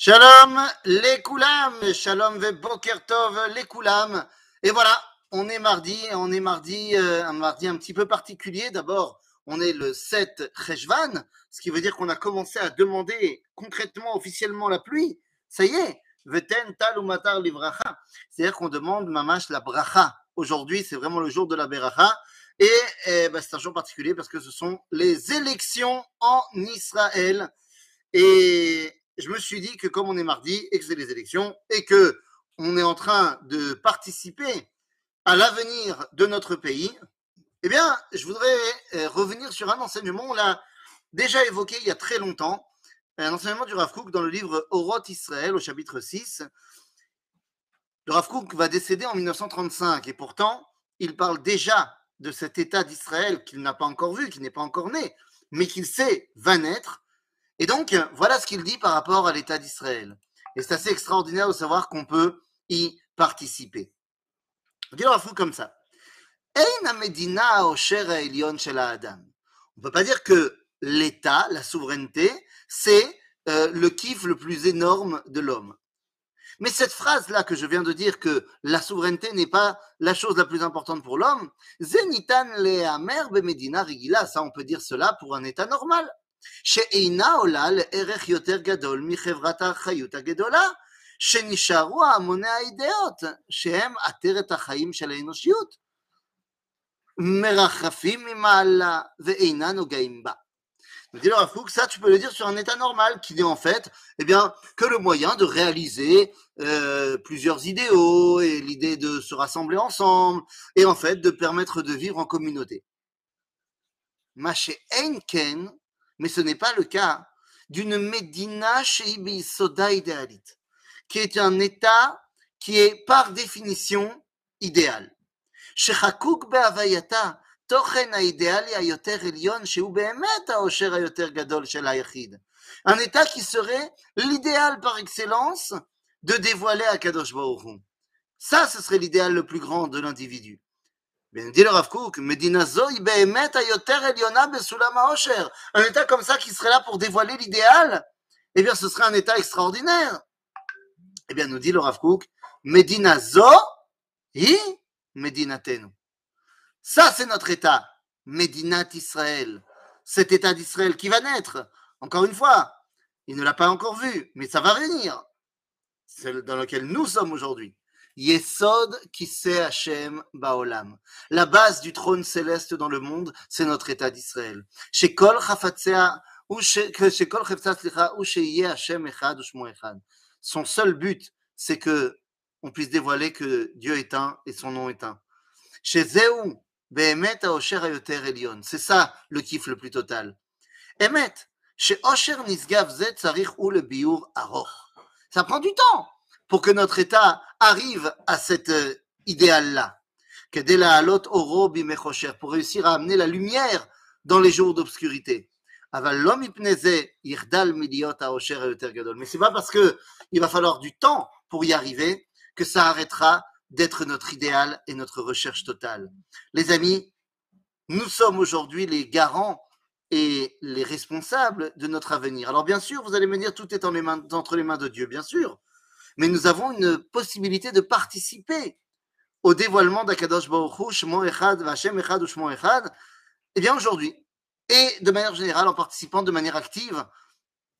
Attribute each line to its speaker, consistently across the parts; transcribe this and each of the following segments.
Speaker 1: Shalom les koulam, shalom tov les koulam. Et voilà, on est mardi, on est mardi, euh, un mardi un petit peu particulier. D'abord, on est le 7 Cheshvan, ce qui veut dire qu'on a commencé à demander concrètement, officiellement la pluie. Ça y est, veten tal ou matar livracha. C'est-à-dire qu'on demande mamash la bracha. Aujourd'hui, c'est vraiment le jour de la beracha. Et, eh ben, c'est un jour particulier parce que ce sont les élections en Israël. Et je me suis dit que comme on est mardi et que c'est les élections et que on est en train de participer à l'avenir de notre pays, eh bien, je voudrais euh, revenir sur un enseignement. On l'a déjà évoqué il y a très longtemps, un enseignement du Rav dans le livre Oroth Israël au chapitre 6. Le Rav va décéder en 1935 et pourtant, il parle déjà de cet État d'Israël qu'il n'a pas encore vu, qui n'est pas encore né, mais qu'il sait va naître. Et donc, voilà ce qu'il dit par rapport à l'État d'Israël. Et c'est assez extraordinaire de savoir qu'on peut y participer. On dit Kook comme ça. On ne peut pas dire que l'État, la souveraineté, c'est euh, le kiff le plus énorme de l'homme. Mais cette phrase-là que je viens de dire que la souveraineté n'est pas la chose la plus importante pour l'homme, rigila, ça on peut dire cela pour un état normal. שאינה עולה לערך יותר גדול מחברת האחריות הגדולה, שנשארו המוני האידאות, שהם עטרת החיים של האנושיות, מרחפים ממעלה ואינם נוגעים בה. Me dit le Rav Kook, ça tu peux le dire sur un état normal qui n'est en fait eh bien, que le moyen de réaliser euh, plusieurs idéaux et l'idée de se rassembler ensemble et en fait de permettre de vivre en communauté. Maché Einken, mais ce n'est pas le cas d'une Medina Sheibi Soda idéalite, qui est un état qui est par définition idéal. שחקוק בהווייתה תוכן האידיאלי היותר עליון שהוא באמת העושר היותר גדול של היחיד. Un état qui serait l'idéal par excellence de dévoiler à Kadosh Baruch Hu. Ça, ce serait l'idéal le plus grand de l'individu. Dit le Rav Kook, Medina Zoi be'emet hayoter eliona besulam ha'osher. Un état comme ça qui serait là pour dévoiler l'idéal, eh bien, ce serait un état extraordinaire. Eh bien, nous dit le Rav Kook, Medina Zo, hi Medinatenu. Ça, c'est notre état. Medinat Israël. Cet état d'Israël qui va naître. Encore une fois, il ne l'a pas encore vu, mais ça va venir. C'est dans lequel nous sommes aujourd'hui. Yesod Kiseh Hashem Baolam. La base du trône céleste dans le monde, c'est notre état d'Israël. Shekol Chafatzea, ou Chaftzea, slicha, ou Sheye Hashem Echad, ou Echad. Son seul but, c'est que on puisse dévoiler que Dieu est un et son nom est un. Chez Zéou, Behemet Haosher Hayoter Elion. C'est ça le kiff le plus total. Emet, chez Osher Nisgav Zet Tzarich ou le Biur Aroch. Ça prend du temps pour que notre État arrive à cet euh, idéal-là. Pour réussir à amener la lumière dans les jours d'obscurité. Mais c'est pas parce que il va falloir du temps pour y arriver que ça arrêtera d'être notre idéal et notre recherche totale. Les amis, nous sommes aujourd'hui les garants et les responsables de notre avenir. Alors bien sûr, vous allez me dire tout est entre les mains de Dieu, bien sûr, mais nous avons une possibilité de participer au dévoilement d'Akadosh Baruch Hu, Shmo Echad, Vashem Echad ou Echad, eh bien aujourd'hui, et de manière générale en participant de manière active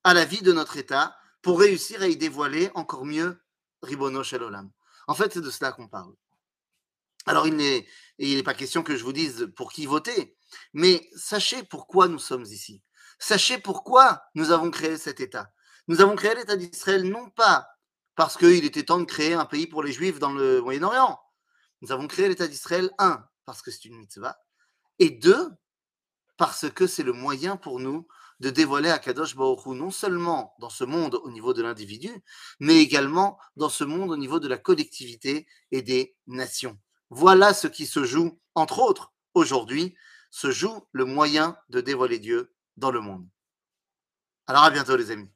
Speaker 1: à la vie de notre État pour réussir à y dévoiler encore mieux Ribono Shalolam. En fait, c'est de cela qu'on parle. Alors, il n'est pas question que je vous dise pour qui voter, mais sachez pourquoi nous sommes ici. Sachez pourquoi nous avons créé cet État. Nous avons créé l'État d'Israël non pas parce qu'il était temps de créer un pays pour les Juifs dans le Moyen-Orient. Nous avons créé l'État d'Israël, un, parce que c'est une mitzvah, et deux, parce que c'est le moyen pour nous de dévoiler Baruch Hu, non seulement dans ce monde au niveau de l'individu, mais également dans ce monde au niveau de la collectivité et des nations. Voilà ce qui se joue, entre autres, aujourd'hui, se joue le moyen de dévoiler Dieu dans le monde. Alors à bientôt les amis.